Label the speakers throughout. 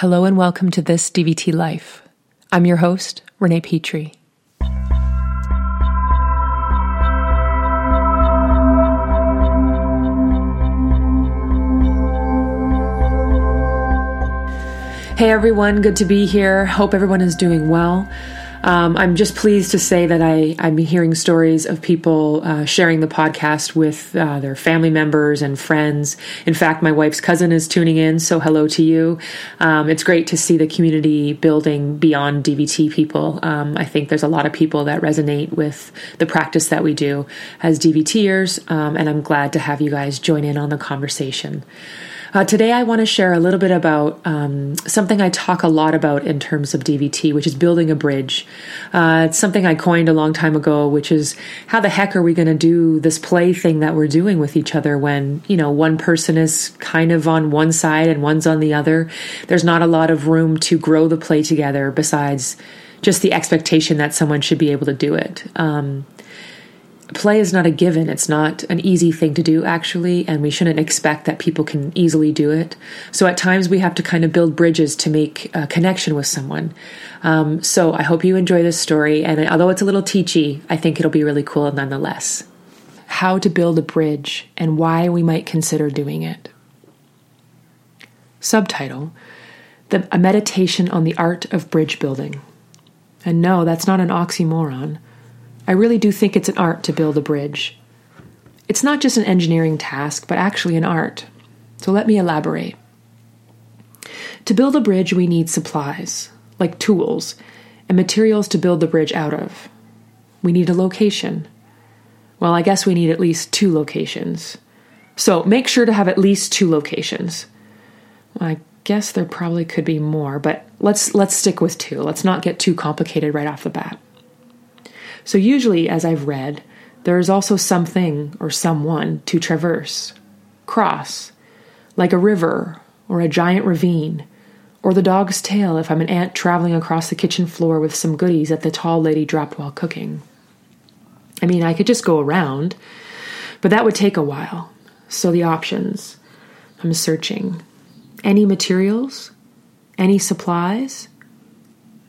Speaker 1: Hello and welcome to this DVT Life. I'm your host, Renee Petrie. Hey everyone, good to be here. Hope everyone is doing well. Um, I'm just pleased to say that I, I'm hearing stories of people uh, sharing the podcast with uh, their family members and friends. In fact, my wife's cousin is tuning in, so hello to you. Um, it's great to see the community building beyond DVT people. Um, I think there's a lot of people that resonate with the practice that we do as DVTers, um, and I'm glad to have you guys join in on the conversation. Uh, today, I want to share a little bit about um, something I talk a lot about in terms of DVT, which is building a bridge. Uh, it's something I coined a long time ago, which is how the heck are we going to do this play thing that we're doing with each other when, you know, one person is kind of on one side and one's on the other? There's not a lot of room to grow the play together besides just the expectation that someone should be able to do it. Um, play is not a given. It's not an easy thing to do, actually, and we shouldn't expect that people can easily do it. So at times we have to kind of build bridges to make a connection with someone. Um, so I hope you enjoy this story, and although it's a little teachy, I think it'll be really cool nonetheless. How to build a bridge and why we might consider doing it. Subtitle the, A Meditation on the Art of Bridge Building. And no, that's not an oxymoron. I really do think it's an art to build a bridge. It's not just an engineering task, but actually an art. So let me elaborate. To build a bridge, we need supplies, like tools, and materials to build the bridge out of. We need a location. Well, I guess we need at least two locations. So make sure to have at least two locations. I guess there probably could be more, but let's let's stick with two. Let's not get too complicated right off the bat. So, usually, as I've read, there is also something or someone to traverse, cross, like a river or a giant ravine, or the dog's tail if I'm an ant traveling across the kitchen floor with some goodies that the tall lady dropped while cooking. I mean, I could just go around, but that would take a while. So, the options I'm searching. Any materials? Any supplies?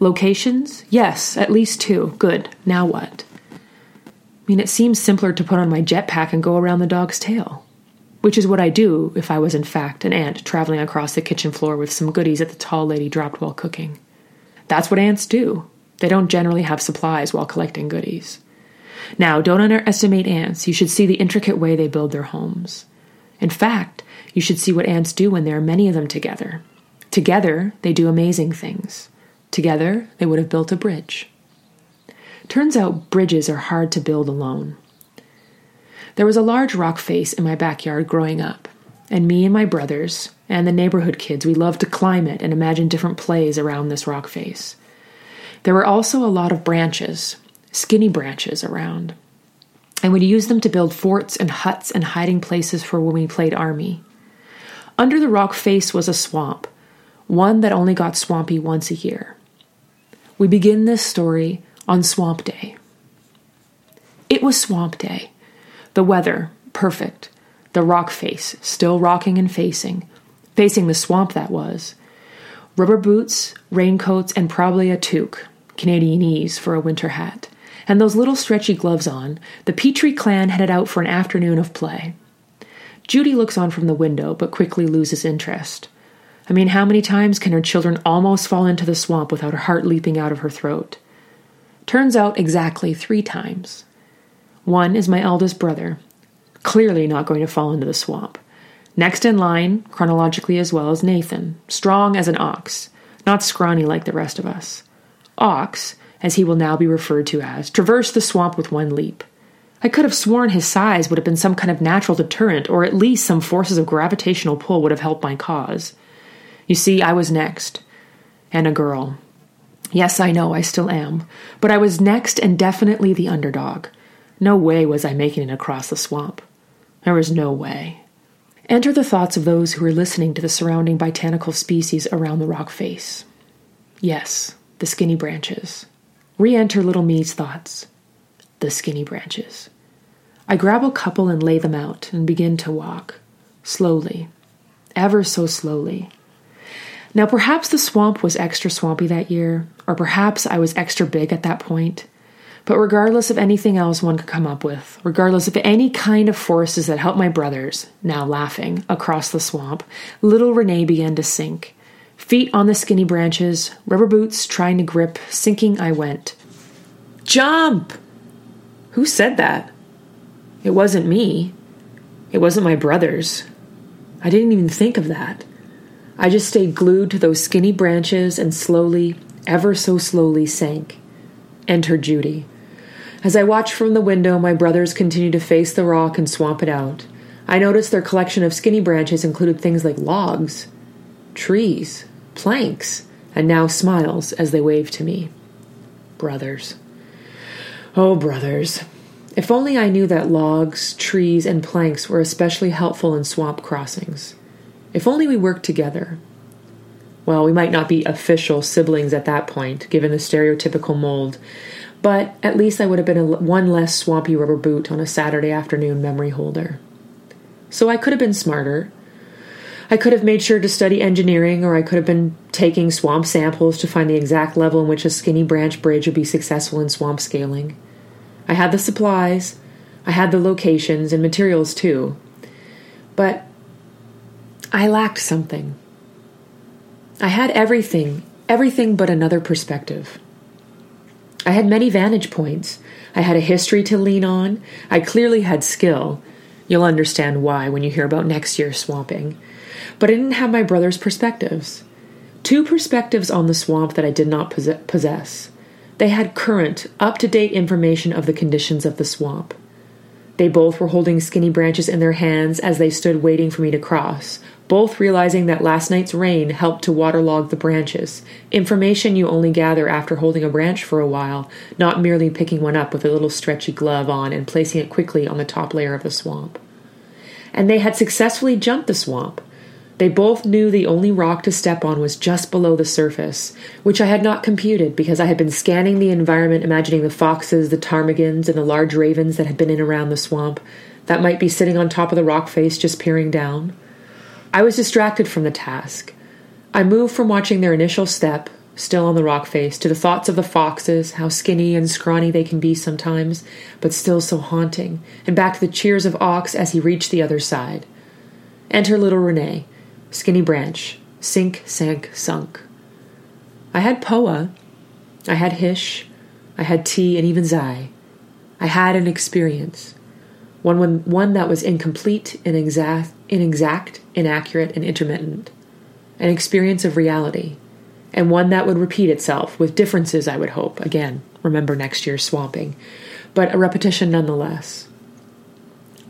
Speaker 1: Locations? Yes, at least two. Good. Now what? I mean, it seems simpler to put on my jetpack and go around the dog's tail. Which is what I do if I was, in fact, an ant traveling across the kitchen floor with some goodies that the tall lady dropped while cooking. That's what ants do. They don't generally have supplies while collecting goodies. Now, don't underestimate ants. You should see the intricate way they build their homes. In fact, you should see what ants do when there are many of them together. Together, they do amazing things. Together, they would have built a bridge. Turns out bridges are hard to build alone. There was a large rock face in my backyard growing up, and me and my brothers and the neighborhood kids, we loved to climb it and imagine different plays around this rock face. There were also a lot of branches, skinny branches around, and we'd use them to build forts and huts and hiding places for when we played army. Under the rock face was a swamp, one that only got swampy once a year. We begin this story on Swamp Day. It was Swamp Day. The weather, perfect. The rock face, still rocking and facing. Facing the swamp that was. Rubber boots, raincoats, and probably a toque, Canadianese for a winter hat. And those little stretchy gloves on, the Petrie clan headed out for an afternoon of play. Judy looks on from the window, but quickly loses interest. I mean, how many times can her children almost fall into the swamp without her heart leaping out of her throat? Turns out exactly three times. One is my eldest brother, clearly not going to fall into the swamp. Next in line, chronologically as well, is Nathan, strong as an ox, not scrawny like the rest of us. Ox, as he will now be referred to as, traversed the swamp with one leap. I could have sworn his size would have been some kind of natural deterrent, or at least some forces of gravitational pull would have helped my cause. You see, I was next. And a girl. Yes, I know, I still am. But I was next and definitely the underdog. No way was I making it across the swamp. There was no way. Enter the thoughts of those who are listening to the surrounding botanical species around the rock face. Yes, the skinny branches. Re enter little me's thoughts. The skinny branches. I grab a couple and lay them out and begin to walk. Slowly. Ever so slowly. Now, perhaps the swamp was extra swampy that year, or perhaps I was extra big at that point. But regardless of anything else one could come up with, regardless of any kind of forces that helped my brothers, now laughing, across the swamp, little Renee began to sink. Feet on the skinny branches, rubber boots trying to grip, sinking I went. Jump! Who said that? It wasn't me. It wasn't my brothers. I didn't even think of that. I just stayed glued to those skinny branches and slowly, ever so slowly, sank. Enter Judy. As I watched from the window, my brothers continued to face the rock and swamp it out. I noticed their collection of skinny branches included things like logs, trees, planks, and now smiles as they waved to me. Brothers. Oh, brothers. If only I knew that logs, trees, and planks were especially helpful in swamp crossings. If only we worked together. Well, we might not be official siblings at that point, given the stereotypical mold, but at least I would have been a, one less swampy rubber boot on a Saturday afternoon memory holder. So I could have been smarter. I could have made sure to study engineering, or I could have been taking swamp samples to find the exact level in which a skinny branch bridge would be successful in swamp scaling. I had the supplies, I had the locations and materials too. But I lacked something. I had everything, everything but another perspective. I had many vantage points. I had a history to lean on. I clearly had skill. You'll understand why when you hear about next year's swamping. But I didn't have my brother's perspectives. Two perspectives on the swamp that I did not possess. They had current, up to date information of the conditions of the swamp. They both were holding skinny branches in their hands as they stood waiting for me to cross, both realizing that last night's rain helped to waterlog the branches, information you only gather after holding a branch for a while, not merely picking one up with a little stretchy glove on and placing it quickly on the top layer of the swamp. And they had successfully jumped the swamp, they both knew the only rock to step on was just below the surface, which I had not computed because I had been scanning the environment, imagining the foxes, the ptarmigans, and the large ravens that had been in around the swamp that might be sitting on top of the rock face just peering down. I was distracted from the task. I moved from watching their initial step, still on the rock face, to the thoughts of the foxes, how skinny and scrawny they can be sometimes, but still so haunting, and back to the cheers of Ox as he reached the other side. Enter little Renee, Skinny Branch, Sink, Sank, Sunk. I had Poa, I had Hish, I had T, and even Zai. I had an experience, one, one that was incomplete, inexact, inexact, inaccurate, and intermittent. An experience of reality, and one that would repeat itself with differences, I would hope. Again, remember next year's swamping, but a repetition nonetheless.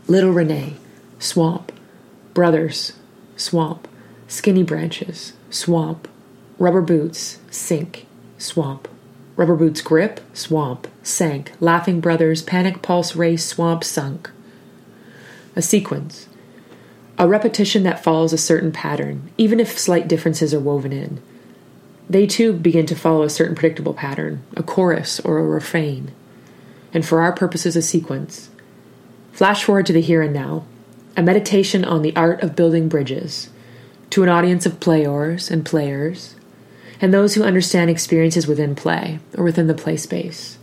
Speaker 1: Little Renee, Swamp, Brothers, Swamp. Skinny branches, swamp, rubber boots, sink, swamp, rubber boots grip, swamp, sank, laughing brothers, panic pulse race, swamp, sunk. A sequence. A repetition that follows a certain pattern, even if slight differences are woven in. They too begin to follow a certain predictable pattern, a chorus or a refrain. And for our purposes, a sequence. Flash forward to the here and now. A meditation on the art of building bridges to an audience of players and players, and those who understand experiences within play or within the play space,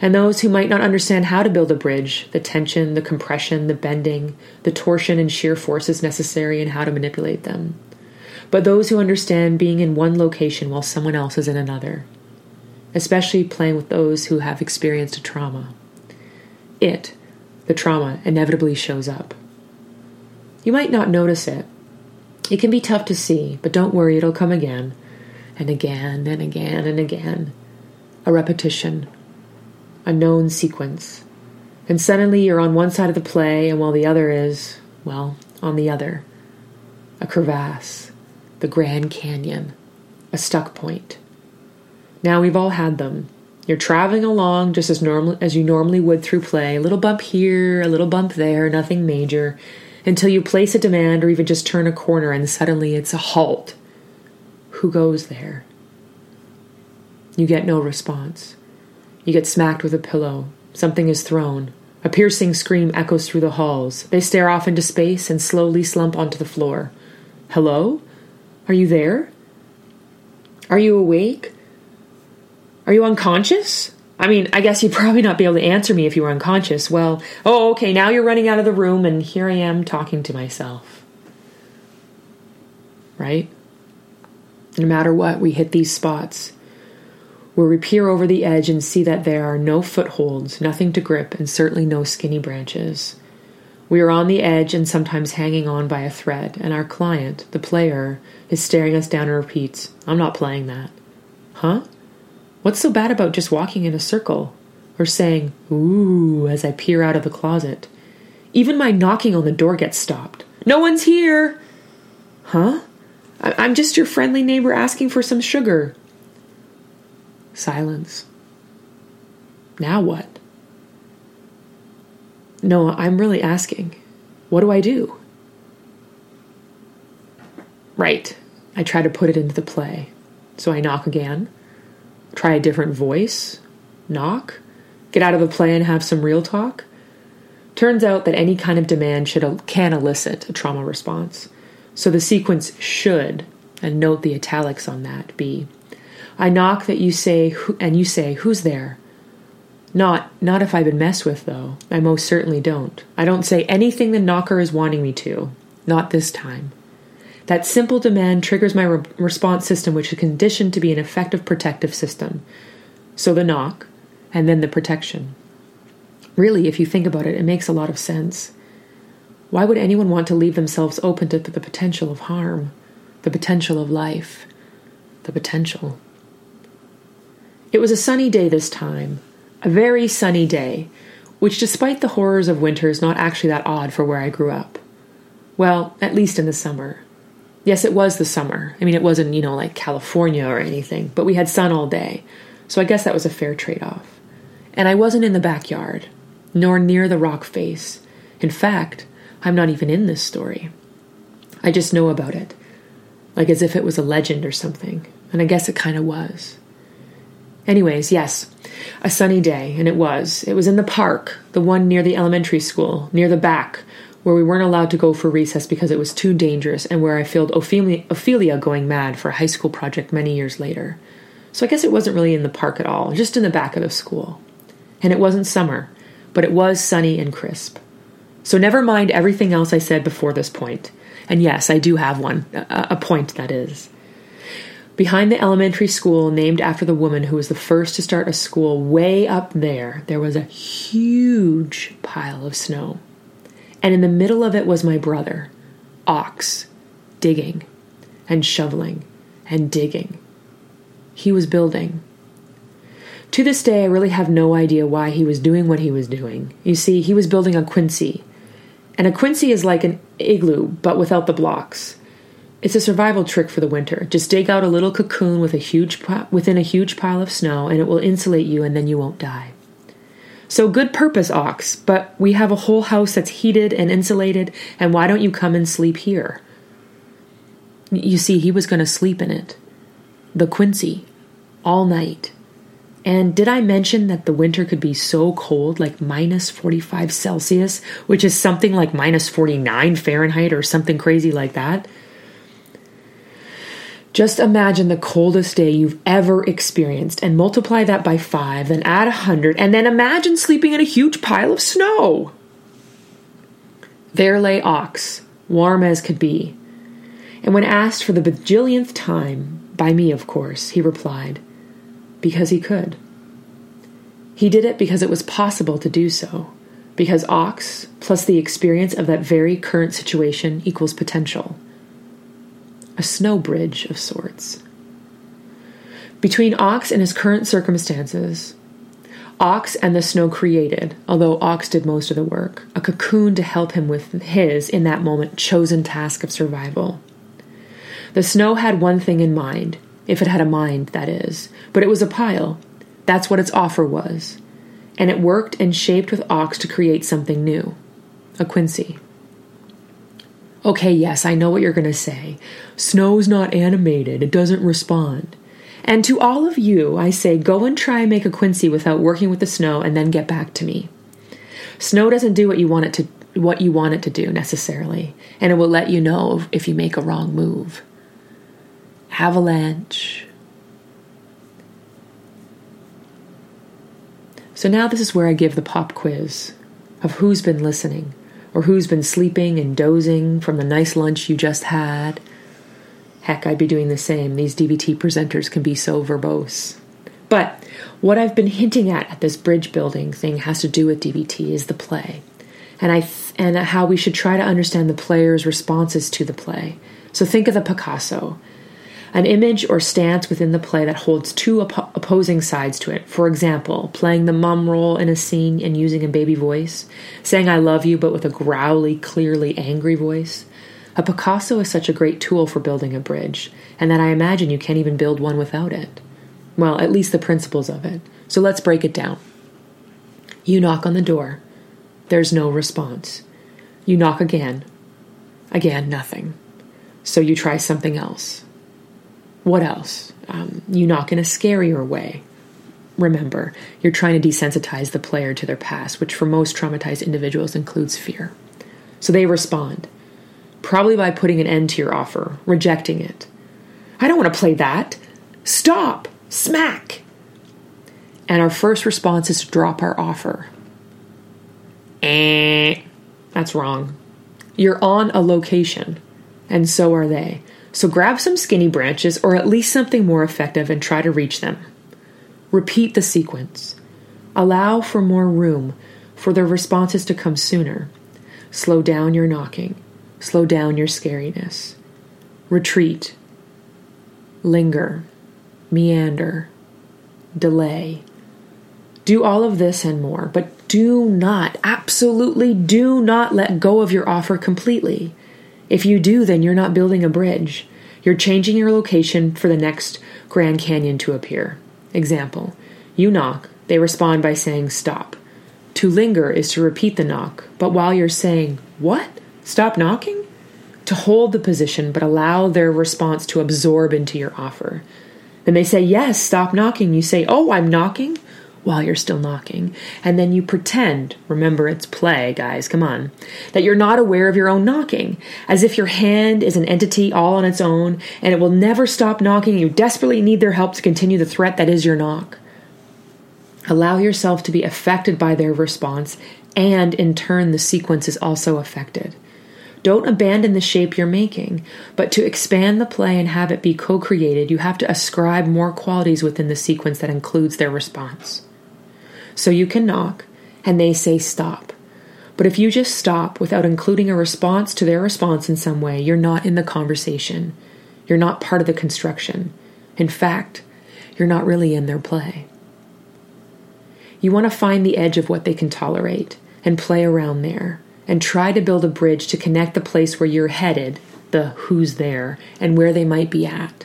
Speaker 1: and those who might not understand how to build a bridge, the tension, the compression, the bending, the torsion and shear forces necessary, and how to manipulate them, but those who understand being in one location while someone else is in another, especially playing with those who have experienced a trauma. It, the trauma, inevitably shows up. You might not notice it, it can be tough to see, but don't worry, it'll come again and again and again and again. A repetition, a known sequence. And suddenly you're on one side of the play, and while the other is, well, on the other. A crevasse, the Grand Canyon, a stuck point. Now we've all had them. You're traveling along just as normal as you normally would through play, a little bump here, a little bump there, nothing major until you place a demand or even just turn a corner and suddenly it's a halt. Who goes there? You get no response. You get smacked with a pillow. Something is thrown. A piercing scream echoes through the halls. They stare off into space and slowly slump onto the floor. Hello? Are you there? Are you awake? Are you unconscious? I mean, I guess you'd probably not be able to answer me if you were unconscious. Well, oh, okay, now you're running out of the room, and here I am talking to myself. Right? No matter what, we hit these spots where we peer over the edge and see that there are no footholds, nothing to grip, and certainly no skinny branches. We are on the edge and sometimes hanging on by a thread, and our client, the player, is staring us down and repeats, I'm not playing that. Huh? What's so bad about just walking in a circle? Or saying, ooh, as I peer out of the closet? Even my knocking on the door gets stopped. No one's here! Huh? I- am just your friendly neighbor asking for some sugar. Silence. Now what? No, I'm really asking. What do I do? Right. I try to put it into the play. So I knock again, try a different voice, knock, get out of the play and have some real talk. Turns out that any kind of demand should can elicit a trauma response. So the sequence should, and note the italics on that, be I knock that you say and you say, Who's there? Not not if I've been messed with though. I most certainly don't. I don't say anything the knocker is wanting me to. Not this time. That simple demand triggers my re- response system, which is conditioned to be an effective protective system. So the knock, and then the protection. Really, if you think about it, it makes a lot of sense. Why would anyone want to leave themselves open to the potential of harm, the potential of life, the potential? It was a sunny day this time, a very sunny day, which, despite the horrors of winter, is not actually that odd for where I grew up. Well, at least in the summer. Yes, it was the summer. I mean, it wasn't, you know, like California or anything, but we had sun all day. So I guess that was a fair trade off. And I wasn't in the backyard, nor near the rock face. In fact, I'm not even in this story. I just know about it, like as if it was a legend or something, and I guess it kind of was. Anyways, yes, a sunny day, and it was. It was in the park, the one near the elementary school, near the back, where we weren't allowed to go for recess because it was too dangerous, and where I filmed Ophelia, Ophelia going mad for a high school project many years later. So I guess it wasn't really in the park at all, just in the back of the school. And it wasn't summer, but it was sunny and crisp. So never mind everything else I said before this point. And yes, I do have one, a point that is. Behind the elementary school, named after the woman who was the first to start a school way up there, there was a huge pile of snow and in the middle of it was my brother, Ox, digging and shoveling and digging. He was building. To this day, I really have no idea why he was doing what he was doing. You see, he was building a quinzhee. And a quinzhee is like an igloo, but without the blocks. It's a survival trick for the winter. Just dig out a little cocoon with a huge within a huge pile of snow, and it will insulate you, and then you won't die. So good purpose, Ox, but we have a whole house that's heated and insulated, and why don't you come and sleep here? You see, he was going to sleep in it. The Quinzhee. All night. And did I mention that the winter could be so cold, like minus 45 Celsius, which is something like minus 49 Fahrenheit or something crazy like that? Just imagine the coldest day you've ever experienced and multiply that by five, then add a hundred, and then imagine sleeping in a huge pile of snow. There lay Ox, warm as could be. And when asked for the bajillionth time, by me, of course, he replied, Because he could. He did it because it was possible to do so, because Ox, plus the experience of that very current situation, equals potential a snow bridge of sorts. Between Ox and his current circumstances, Ox and the snow created, although Ox did most of the work, a cocoon to help him with his, in that moment, chosen task of survival. The snow had one thing in mind, if it had a mind, that is, but it was a pile. That's what its offer was. And it worked and shaped with Ox to create something new a quinzhee. Okay, yes, I know what you're going to say. Snow's not animated, it doesn't respond. And to all of you, I say go and try and make a Quinzhee without working with the snow and then get back to me. Snow doesn't do what you want it to what you want it to do necessarily, and it will let you know if you make a wrong move. Avalanche. So now this is where I give the pop quiz of who's been listening or who's been sleeping and dozing from the nice lunch you just had. Heck, I'd be doing the same. These DVT presenters can be so verbose. But what I've been hinting at at this bridge building thing has to do with DVT is the play. And I th- and how we should try to understand the player's responses to the play. So think of the Picasso an image or stance within the play that holds two op- opposing sides to it. For example, playing the mum role in a scene and using a baby voice, saying I love you but with a growly, clearly angry voice. A Picasso is such a great tool for building a bridge, and that I imagine you can't even build one without it. Well, at least the principles of it. So let's break it down. You knock on the door. There's no response. You knock again. Again, nothing. So you try something else. What else? Um, you knock in a scarier way. Remember, you're trying to desensitize the player to their past, which for most traumatized individuals includes fear. So they respond, probably by putting an end to your offer, rejecting it. I don't want to play that. Stop! Smack! And our first response is to drop our offer. Eh, that's wrong. You're on a location, and so are they. So grab some skinny branches or at least something more effective and try to reach them. Repeat the sequence. Allow for more room for their responses to come sooner. Slow down your knocking. Slow down your scariness. Retreat. Linger. Meander. Delay. Do all of this and more, but do not, absolutely do not let go of your offer completely. If you do, then you're not building a bridge. You're changing your location for the next Grand Canyon to appear. Example You knock, they respond by saying stop. To linger is to repeat the knock, but while you're saying, What? Stop knocking? To hold the position, but allow their response to absorb into your offer. Then they say, Yes, stop knocking. You say, Oh, I'm knocking while you're still knocking. And then you pretend, remember it's play, guys, come on, that you're not aware of your own knocking, as if your hand is an entity all on its own and it will never stop knocking. You desperately need their help to continue the threat that is your knock. Allow yourself to be affected by their response, and in turn, the sequence is also affected. Don't abandon the shape you're making, but to expand the play and have it be co created, you have to ascribe more qualities within the sequence that includes their response. So you can knock, and they say stop. But if you just stop without including a response to their response in some way, you're not in the conversation. You're not part of the construction. In fact, you're not really in their play. You want to find the edge of what they can tolerate and play around there and try to build a bridge to connect the place where you're headed, the who's there, and where they might be at.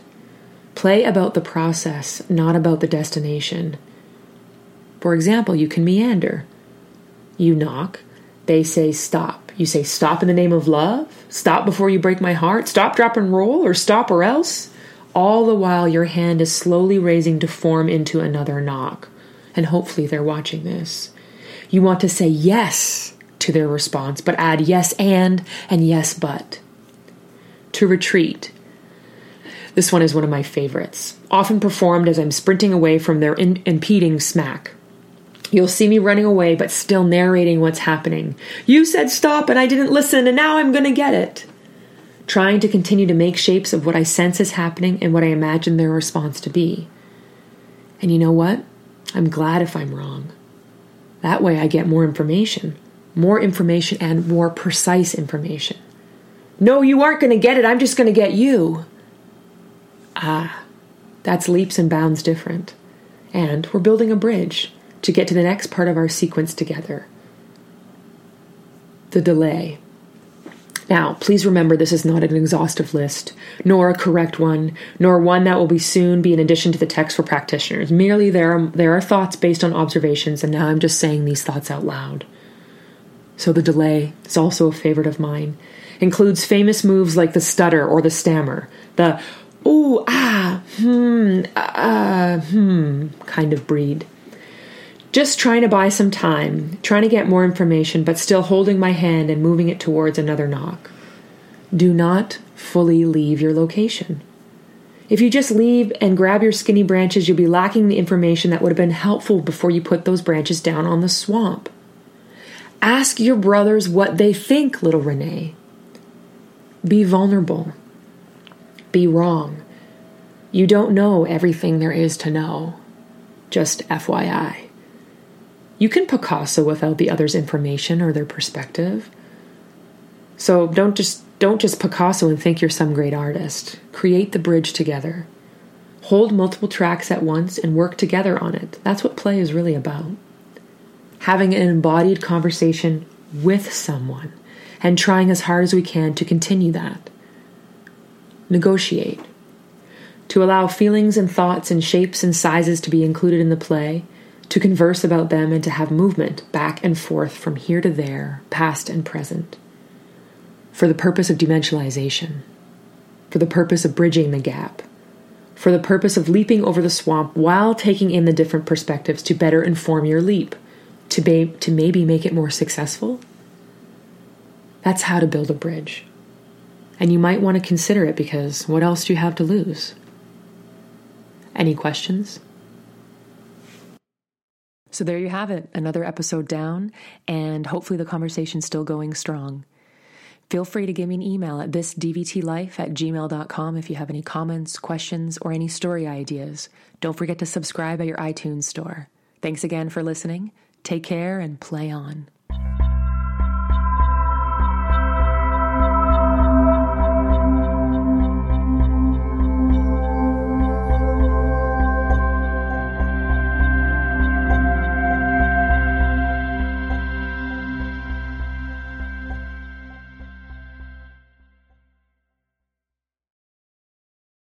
Speaker 1: Play about the process, not about the destination. For example, you can meander. You knock, they say stop. You say stop in the name of love, stop before you break my heart, stop, drop, and roll, or stop or else. All the while, your hand is slowly raising to form into another knock. And hopefully, they're watching this. You want to say yes to their response, but add yes and and yes but. To retreat. This one is one of my favorites, often performed as I'm sprinting away from their in- impeding smack. You'll see me running away, but still narrating what's happening. You said stop, and I didn't listen, and now I'm going to get it. Trying to continue to make shapes of what I sense is happening and what I imagine their response to be. And you know what? I'm glad if I'm wrong. That way I get more information, more information and more precise information. No, you aren't going to get it. I'm just going to get you. Ah, that's leaps and bounds different. And we're building a bridge to get to the next part of our sequence together the delay. Now, please remember this is not an exhaustive list, nor a correct one, nor one that will be soon be in addition to the text for practitioners. Merely there are, there are thoughts based on observations, and now I'm just saying these thoughts out loud. So the delay is also a favorite of mine. Includes famous moves like the stutter or the stammer, the ooh, ah, hmm, ah, hmm kind of breed. Just trying to buy some time, trying to get more information, but still holding my hand and moving it towards another knock. Do not fully leave your location. If you just leave and grab your skinny branches, you'll be lacking the information that would have been helpful before you put those branches down on the swamp. Ask your brothers what they think, little Renee. Be vulnerable. Be wrong. You don't know everything there is to know. Just FYI. You can Picasso without the other's information or their perspective. So don't just don't just Picasso and think you're some great artist. Create the bridge together. Hold multiple tracks at once and work together on it. That's what play is really about. Having an embodied conversation with someone and trying as hard as we can to continue that. Negotiate. To allow feelings and thoughts and shapes and sizes to be included in the play, to converse about them and to have movement back and forth from here to there, past and present for the purpose of dimensionalization, for the purpose of bridging the gap, for the purpose of leaping over the swamp while taking in the different perspectives to better inform your leap, to, be, to maybe make it more successful? That's how to build a bridge. And you might want to consider it because what else do you have to lose? Any questions? So there you have it, another episode down, and hopefully the conversation's still going strong. Feel free to give me an email at thisdvtlife at gmail.com if you have any comments, questions, or any story ideas. Don't forget to subscribe at your iTunes store. Thanks again for listening. Take care and play on.